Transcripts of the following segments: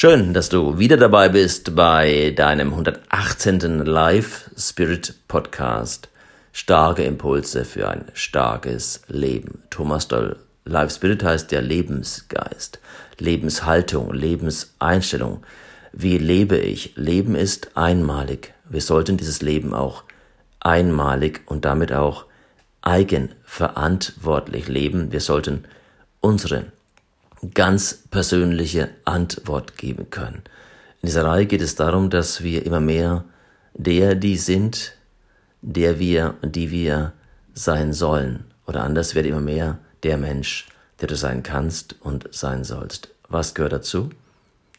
Schön, dass du wieder dabei bist bei deinem 118. Live Spirit Podcast. Starke Impulse für ein starkes Leben. Thomas Doll. Live Spirit heißt ja Lebensgeist, Lebenshaltung, Lebenseinstellung. Wie lebe ich? Leben ist einmalig. Wir sollten dieses Leben auch einmalig und damit auch eigenverantwortlich leben. Wir sollten unsere ganz persönliche Antwort geben können. In dieser Reihe geht es darum, dass wir immer mehr der, die sind, der wir die wir sein sollen. Oder anders wird immer mehr der Mensch, der du sein kannst und sein sollst. Was gehört dazu?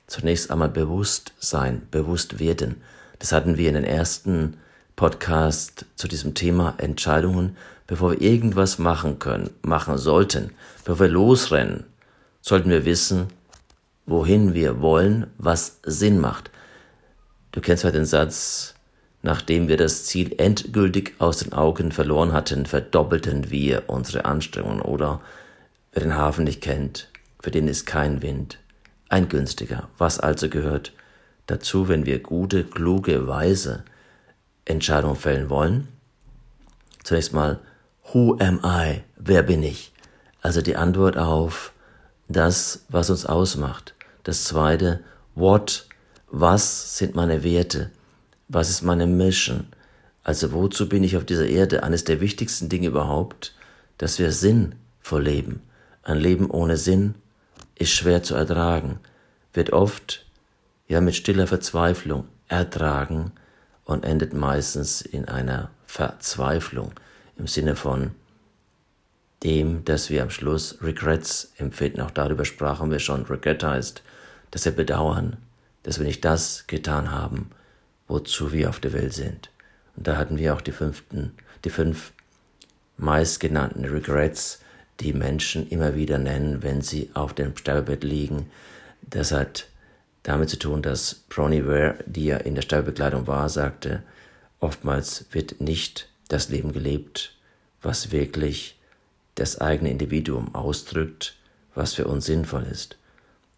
Zunächst einmal bewusst sein, bewusst werden. Das hatten wir in den ersten Podcast zu diesem Thema Entscheidungen, bevor wir irgendwas machen können, machen sollten, bevor wir losrennen, sollten wir wissen, wohin wir wollen, was Sinn macht. Du kennst ja den Satz, nachdem wir das Ziel endgültig aus den Augen verloren hatten, verdoppelten wir unsere Anstrengungen. Oder wer den Hafen nicht kennt, für den ist kein Wind ein günstiger. Was also gehört dazu, wenn wir gute, kluge, weise Entscheidungen fällen wollen? Zunächst mal, who am I? Wer bin ich? Also die Antwort auf das, was uns ausmacht. Das zweite, what, was sind meine Werte? Was ist meine Mission? Also wozu bin ich auf dieser Erde? Eines der wichtigsten Dinge überhaupt, dass wir sinnvoll leben. Ein Leben ohne Sinn ist schwer zu ertragen, wird oft ja mit stiller Verzweiflung ertragen und endet meistens in einer Verzweiflung im Sinne von dem, dass wir am Schluss Regrets empfinden. Auch darüber sprachen wir schon. Regret heißt, dass wir bedauern, dass wir nicht das getan haben, wozu wir auf der Welt sind. Und da hatten wir auch die fünften, die fünf meistgenannten Regrets, die Menschen immer wieder nennen, wenn sie auf dem Sterbebett liegen. Das hat damit zu tun, dass Bronnie Ware, die ja in der Sterbebekleidung war, sagte, oftmals wird nicht das Leben gelebt, was wirklich das eigene Individuum ausdrückt, was für uns sinnvoll ist,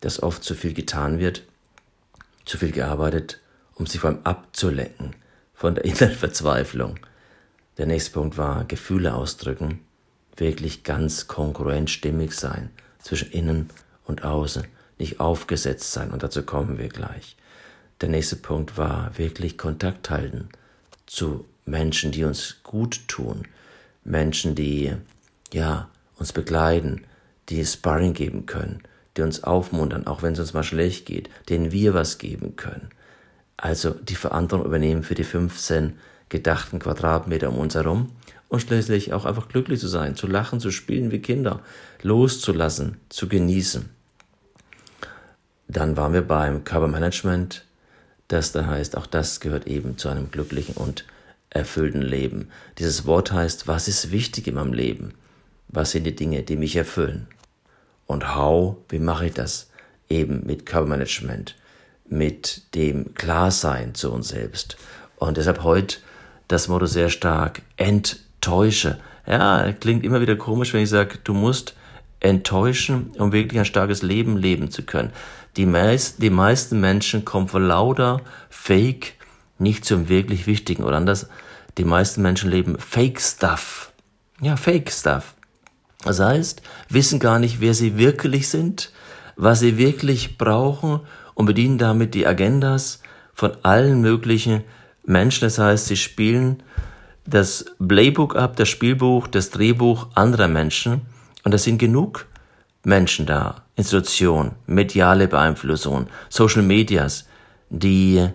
dass oft zu viel getan wird, zu viel gearbeitet, um sich vor allem abzulenken von der inneren Verzweiflung. Der nächste Punkt war Gefühle ausdrücken, wirklich ganz kongruent stimmig sein zwischen innen und außen, nicht aufgesetzt sein und dazu kommen wir gleich. Der nächste Punkt war wirklich Kontakt halten zu Menschen, die uns gut tun, Menschen, die ja, uns begleiten, die Sparring geben können, die uns aufmuntern, auch wenn es uns mal schlecht geht, denen wir was geben können. Also die Verantwortung übernehmen für die 15 gedachten Quadratmeter um uns herum und schließlich auch einfach glücklich zu sein, zu lachen, zu spielen wie Kinder, loszulassen, zu genießen. Dann waren wir beim Körpermanagement, das da heißt, auch das gehört eben zu einem glücklichen und erfüllten Leben. Dieses Wort heißt, was ist wichtig in meinem Leben? Was sind die Dinge, die mich erfüllen. Und how, wie mache ich das? Eben mit Körpermanagement, mit dem Klarsein zu uns selbst. Und deshalb heute das Motto sehr stark, enttäusche. Ja, klingt immer wieder komisch, wenn ich sage, du musst enttäuschen, um wirklich ein starkes Leben leben zu können. Die, meist, die meisten Menschen kommen vor lauter Fake nicht zum wirklich Wichtigen. Oder anders, die meisten Menschen leben Fake Stuff. Ja, Fake Stuff. Das heißt, wissen gar nicht, wer sie wirklich sind, was sie wirklich brauchen und bedienen damit die Agendas von allen möglichen Menschen. Das heißt, sie spielen das Playbook ab, das Spielbuch, das Drehbuch anderer Menschen. Und es sind genug Menschen da, Institutionen, mediale Beeinflussungen, Social Medias, die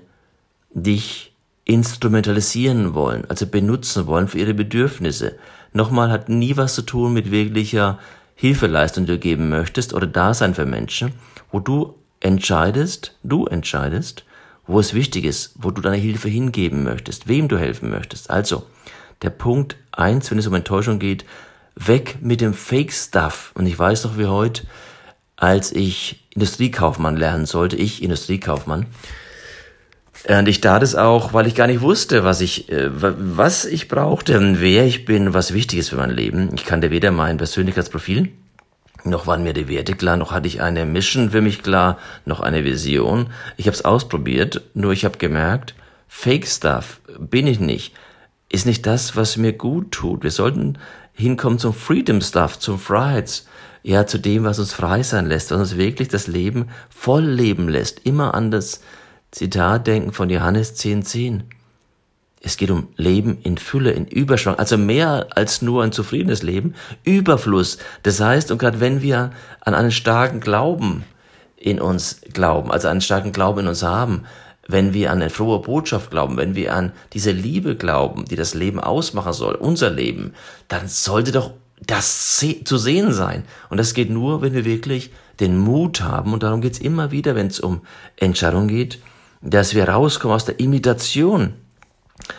dich instrumentalisieren wollen, also benutzen wollen für ihre Bedürfnisse. Nochmal hat nie was zu tun mit wirklicher Hilfeleistung, die du geben möchtest oder Dasein für Menschen, wo du entscheidest, du entscheidest, wo es wichtig ist, wo du deine Hilfe hingeben möchtest, wem du helfen möchtest. Also, der Punkt eins, wenn es um Enttäuschung geht, weg mit dem Fake Stuff. Und ich weiß noch wie heute, als ich Industriekaufmann lernen sollte, ich Industriekaufmann, und ich tat es auch, weil ich gar nicht wusste, was ich, äh, was ich brauchte, wer ich bin, was wichtig ist für mein Leben. Ich kannte weder mein Persönlichkeitsprofil, noch waren mir die Werte klar, noch hatte ich eine Mission für mich klar, noch eine Vision. Ich habe es ausprobiert, nur ich habe gemerkt, Fake Stuff bin ich nicht, ist nicht das, was mir gut tut. Wir sollten hinkommen zum Freedom Stuff, zum Freiheits, ja, zu dem, was uns frei sein lässt, was uns wirklich das Leben voll leben lässt. Immer an Zitat denken von Johannes 10,10. 10. Es geht um Leben in Fülle, in Überschwang, also mehr als nur ein zufriedenes Leben, Überfluss. Das heißt, und gerade wenn wir an einen starken Glauben in uns glauben, also einen starken Glauben in uns haben, wenn wir an eine frohe Botschaft glauben, wenn wir an diese Liebe glauben, die das Leben ausmachen soll, unser Leben, dann sollte doch das zu sehen sein. Und das geht nur, wenn wir wirklich den Mut haben, und darum geht's immer wieder, wenn es um Entscheidung geht, dass wir rauskommen aus der Imitation.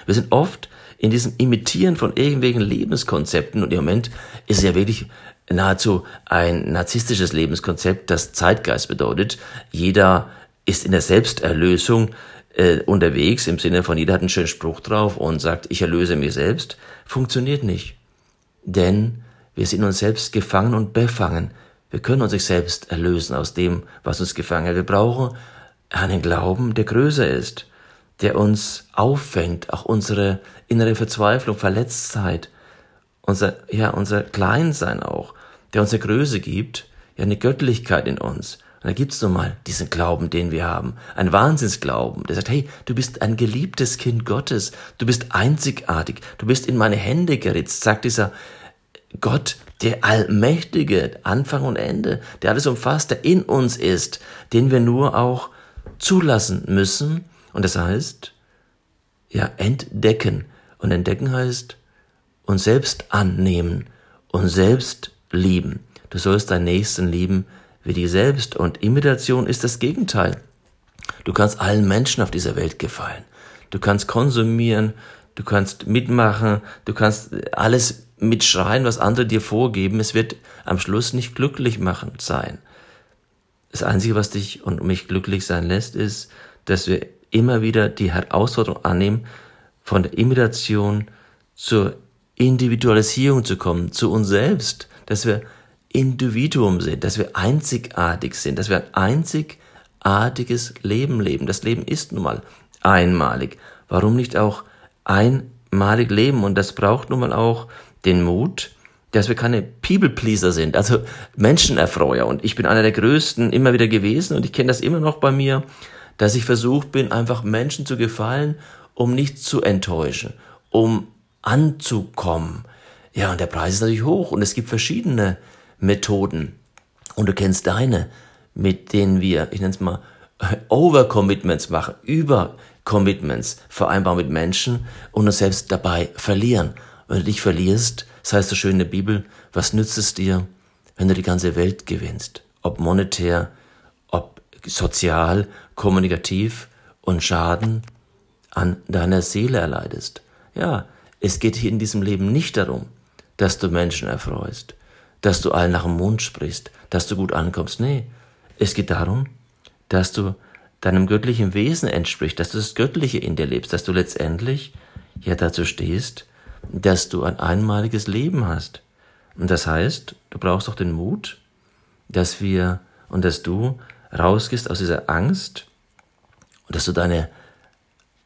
Wir sind oft in diesem Imitieren von irgendwelchen Lebenskonzepten und im Moment ist es ja wirklich nahezu ein narzisstisches Lebenskonzept, das Zeitgeist bedeutet. Jeder ist in der Selbsterlösung äh, unterwegs, im Sinne von jeder hat einen schönen Spruch drauf und sagt, ich erlöse mich selbst, funktioniert nicht. Denn wir sind uns selbst gefangen und befangen. Wir können uns selbst erlösen aus dem, was uns gefangen hat. Wir brauchen einen Glauben, der größer ist, der uns auffängt, auch unsere innere Verzweiflung, Verletztheit, unser, ja, unser Kleinsein auch, der uns eine Größe gibt, ja, eine Göttlichkeit in uns. Und da gibt's nun mal diesen Glauben, den wir haben. Ein Wahnsinnsglauben, der sagt, hey, du bist ein geliebtes Kind Gottes. Du bist einzigartig. Du bist in meine Hände geritzt, sagt dieser Gott, der Allmächtige, Anfang und Ende, der alles umfasst, der in uns ist, den wir nur auch zulassen müssen. Und das heißt, ja, entdecken. Und entdecken heißt, uns selbst annehmen, uns selbst lieben. Du sollst deinen Nächsten lieben, wie dich selbst. Und Imitation ist das Gegenteil. Du kannst allen Menschen auf dieser Welt gefallen. Du kannst konsumieren, du kannst mitmachen, du kannst alles mitschreien, was andere dir vorgeben. Es wird am Schluss nicht glücklich machend sein. Das Einzige, was dich und mich glücklich sein lässt, ist, dass wir immer wieder die Herausforderung annehmen, von der Imitation zur Individualisierung zu kommen, zu uns selbst, dass wir Individuum sind, dass wir einzigartig sind, dass wir ein einzigartiges Leben leben. Das Leben ist nun mal einmalig. Warum nicht auch einmalig leben? Und das braucht nun mal auch den Mut, dass wir keine People-Pleaser sind, also Menschenerfreuer. Und ich bin einer der größten immer wieder gewesen und ich kenne das immer noch bei mir, dass ich versucht bin, einfach Menschen zu gefallen, um nicht zu enttäuschen, um anzukommen. Ja, und der Preis ist natürlich hoch und es gibt verschiedene Methoden. Und du kennst deine, mit denen wir, ich nenne es mal, Overcommitments machen, Übercommitments vereinbaren mit Menschen und uns selbst dabei verlieren. Wenn du dich verlierst, das heißt so schön in der Bibel, was nützt es dir, wenn du die ganze Welt gewinnst? Ob monetär, ob sozial, kommunikativ und Schaden an deiner Seele erleidest. Ja, es geht hier in diesem Leben nicht darum, dass du Menschen erfreust dass du allen nach dem Mund sprichst, dass du gut ankommst. Nee, es geht darum, dass du deinem göttlichen Wesen entsprichst, dass du das Göttliche in dir lebst, dass du letztendlich ja dazu stehst, dass du ein einmaliges Leben hast. Und das heißt, du brauchst auch den Mut, dass wir und dass du rausgehst aus dieser Angst und dass du deine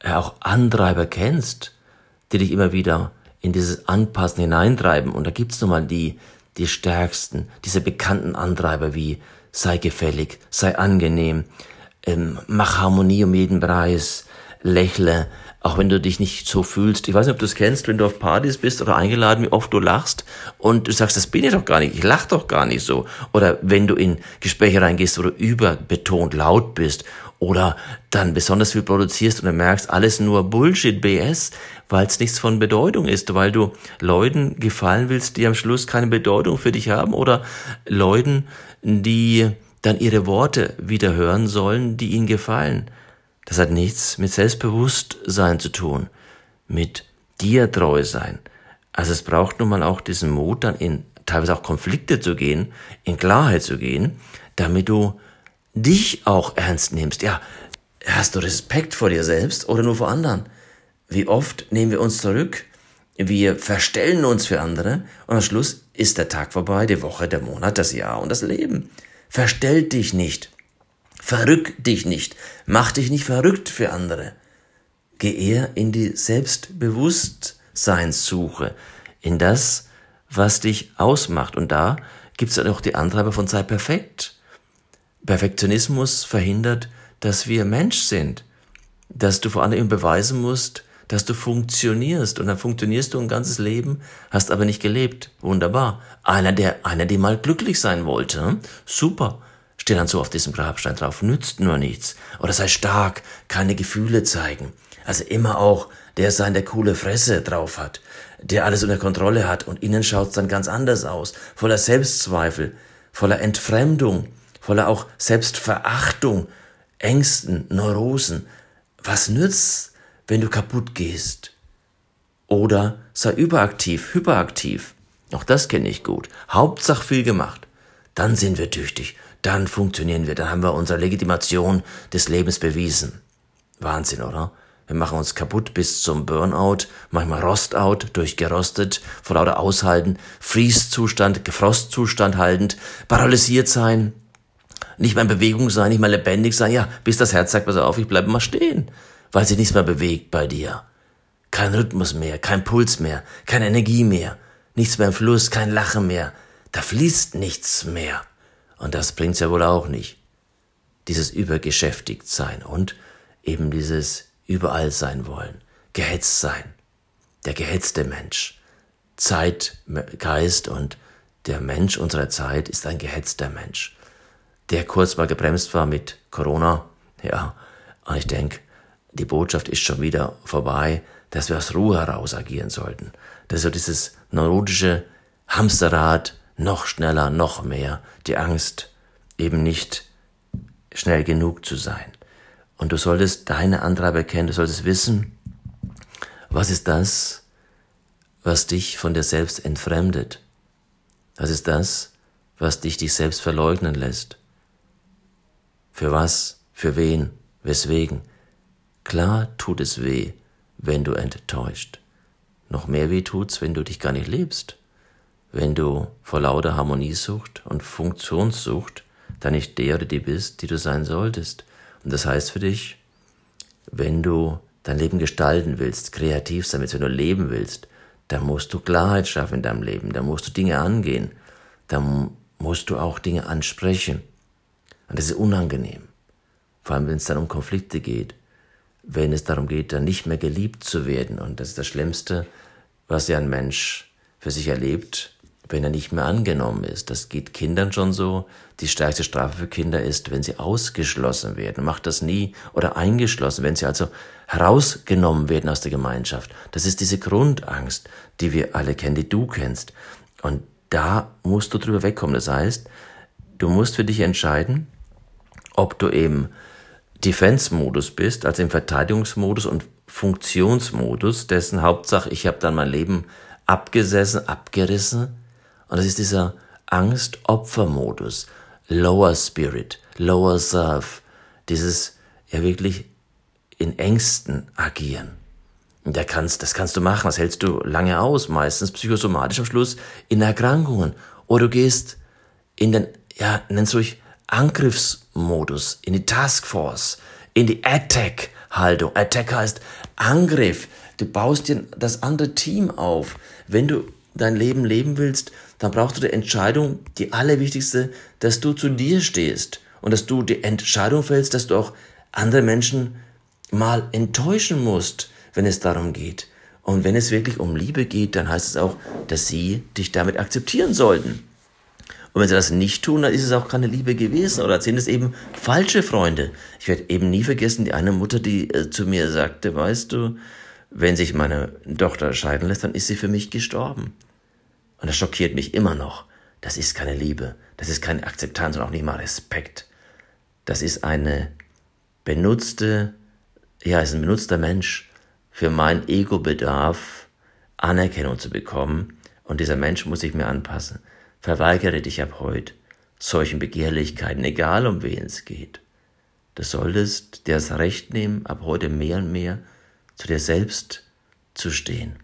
ja, auch Antreiber kennst, die dich immer wieder in dieses Anpassen hineintreiben. Und da gibt's nun mal die, die stärksten, diese bekannten Antreiber wie sei gefällig, sei angenehm, ähm, mach Harmonie um jeden Preis, lächle, auch wenn du dich nicht so fühlst. Ich weiß nicht, ob du es kennst, wenn du auf Partys bist oder eingeladen, wie oft du lachst und du sagst, das bin ich doch gar nicht, ich lach doch gar nicht so. Oder wenn du in Gespräche reingehst, wo du überbetont laut bist oder dann besonders viel produzierst und dann merkst, alles nur Bullshit, BS, weil es nichts von Bedeutung ist, weil du Leuten gefallen willst, die am Schluss keine Bedeutung für dich haben oder Leuten, die dann ihre Worte wieder hören sollen, die ihnen gefallen. Das hat nichts mit Selbstbewusstsein zu tun, mit dir treu sein. Also es braucht nun mal auch diesen Mut, dann in teilweise auch Konflikte zu gehen, in Klarheit zu gehen, damit du dich auch ernst nimmst. Ja, hast du Respekt vor dir selbst oder nur vor anderen? Wie oft nehmen wir uns zurück, wir verstellen uns für andere und am Schluss ist der Tag vorbei, die Woche, der Monat, das Jahr und das Leben. Verstell dich nicht. Verrück dich nicht. Mach dich nicht verrückt für andere. Geh eher in die Selbstbewusstseinssuche, in das, was dich ausmacht. Und da gibt's dann auch die Antreiber von sei perfekt. Perfektionismus verhindert, dass wir Mensch sind, dass du vor allem beweisen musst, dass du funktionierst und dann funktionierst du ein ganzes Leben, hast aber nicht gelebt. Wunderbar. Einer, der, einer, der mal glücklich sein wollte. Hm? Super. Steht dann so auf diesem Grabstein drauf. Nützt nur nichts. Oder sei stark, keine Gefühle zeigen. Also immer auch der sein, der coole Fresse drauf hat, der alles unter Kontrolle hat und innen schaut's dann ganz anders aus. Voller Selbstzweifel, voller Entfremdung, voller auch Selbstverachtung, Ängsten, Neurosen. Was nützt wenn du kaputt gehst. Oder sei überaktiv, hyperaktiv. Auch das kenne ich gut. Hauptsache viel gemacht. Dann sind wir tüchtig. Dann funktionieren wir. Dann haben wir unsere Legitimation des Lebens bewiesen. Wahnsinn, oder? Wir machen uns kaputt bis zum Burnout, manchmal Rostout, durchgerostet, vor lauter Aushalten, Freeze-Zustand, Gefrostzustand haltend, paralysiert sein, nicht mehr in Bewegung sein, nicht mehr lebendig sein, ja, bis das Herz sagt, pass auf, ich bleibe mal stehen weil sich nichts mehr bewegt bei dir. Kein Rhythmus mehr, kein Puls mehr, keine Energie mehr, nichts mehr im Fluss, kein Lachen mehr. Da fließt nichts mehr. Und das bringt's ja wohl auch nicht. Dieses übergeschäftigt sein und eben dieses überall sein wollen, gehetzt sein. Der gehetzte Mensch. Zeitgeist und der Mensch unserer Zeit ist ein gehetzter Mensch, der kurz mal gebremst war mit Corona. Ja, und ich denke, die Botschaft ist schon wieder vorbei, dass wir aus Ruhe heraus agieren sollten. Das ist so dieses neurotische Hamsterrad, noch schneller, noch mehr, die Angst, eben nicht schnell genug zu sein. Und du solltest deine Antreiber kennen, du solltest wissen, was ist das, was dich von dir selbst entfremdet? Was ist das, was dich dich selbst verleugnen lässt? Für was? Für wen? Weswegen? Klar tut es weh, wenn du enttäuscht. Noch mehr weh tut's, wenn du dich gar nicht lebst. Wenn du vor lauter Harmoniesucht und Funktionssucht dann nicht der oder die bist, die du sein solltest. Und das heißt für dich, wenn du dein Leben gestalten willst, kreativ sein willst, wenn du leben willst, dann musst du Klarheit schaffen in deinem Leben, dann musst du Dinge angehen, dann musst du auch Dinge ansprechen. Und das ist unangenehm. Vor allem, wenn es dann um Konflikte geht wenn es darum geht, dann nicht mehr geliebt zu werden. Und das ist das Schlimmste, was ja ein Mensch für sich erlebt, wenn er nicht mehr angenommen ist. Das geht Kindern schon so. Die stärkste Strafe für Kinder ist, wenn sie ausgeschlossen werden. Macht das nie oder eingeschlossen, wenn sie also herausgenommen werden aus der Gemeinschaft. Das ist diese Grundangst, die wir alle kennen, die du kennst. Und da musst du drüber wegkommen. Das heißt, du musst für dich entscheiden, ob du eben Defense-Modus bist, also im Verteidigungsmodus und Funktionsmodus, dessen Hauptsache, ich habe dann mein Leben abgesessen, abgerissen. Und das ist dieser Angst-Opfer-Modus, Lower Spirit, Lower Self, dieses ja wirklich in Ängsten agieren. Da kannst, das kannst du machen, das hältst du lange aus, meistens psychosomatisch am Schluss in Erkrankungen. Oder du gehst in den, ja, nenn's ruhig Angriffsmodus, in die Taskforce, in die Attack-Haltung. Attack heißt Angriff. Du baust dir das andere Team auf. Wenn du dein Leben leben willst, dann brauchst du die Entscheidung, die allerwichtigste, dass du zu dir stehst und dass du die Entscheidung fällst, dass du auch andere Menschen mal enttäuschen musst, wenn es darum geht. Und wenn es wirklich um Liebe geht, dann heißt es auch, dass sie dich damit akzeptieren sollten. Und wenn sie das nicht tun, dann ist es auch keine Liebe gewesen oder sind es eben falsche Freunde. Ich werde eben nie vergessen, die eine Mutter, die äh, zu mir sagte, weißt du, wenn sich meine Tochter scheiden lässt, dann ist sie für mich gestorben. Und das schockiert mich immer noch. Das ist keine Liebe, das ist keine Akzeptanz und auch nicht mal Respekt. Das ist eine benutzte, ja, ist ein benutzter Mensch für meinen Ego-Bedarf Anerkennung zu bekommen. Und dieser Mensch muss sich mir anpassen. Verweigere dich ab heute solchen Begehrlichkeiten, egal um wen es geht. Du solltest dir das Recht nehmen, ab heute mehr und mehr zu dir selbst zu stehen.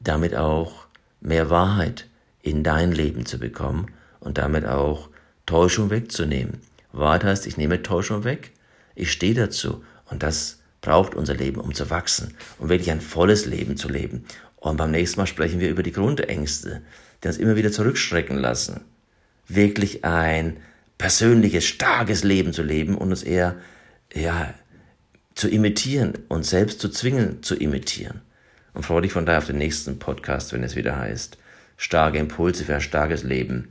damit auch mehr Wahrheit in dein Leben zu bekommen und damit auch Täuschung wegzunehmen. Wahrheit heißt, ich nehme Täuschung weg, ich stehe dazu und das braucht unser Leben, um zu wachsen, um wirklich ein volles Leben zu leben. Und beim nächsten Mal sprechen wir über die Grundängste, die uns immer wieder zurückschrecken lassen. Wirklich ein persönliches, starkes Leben zu leben und uns eher, ja, zu imitieren, uns selbst zu zwingen zu imitieren. Und freue dich von daher auf den nächsten Podcast, wenn es wieder heißt, starke Impulse für ein starkes Leben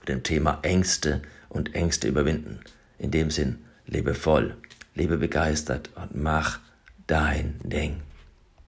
mit dem Thema Ängste und Ängste überwinden. In dem Sinn, lebe voll, lebe begeistert und mach dein Ding.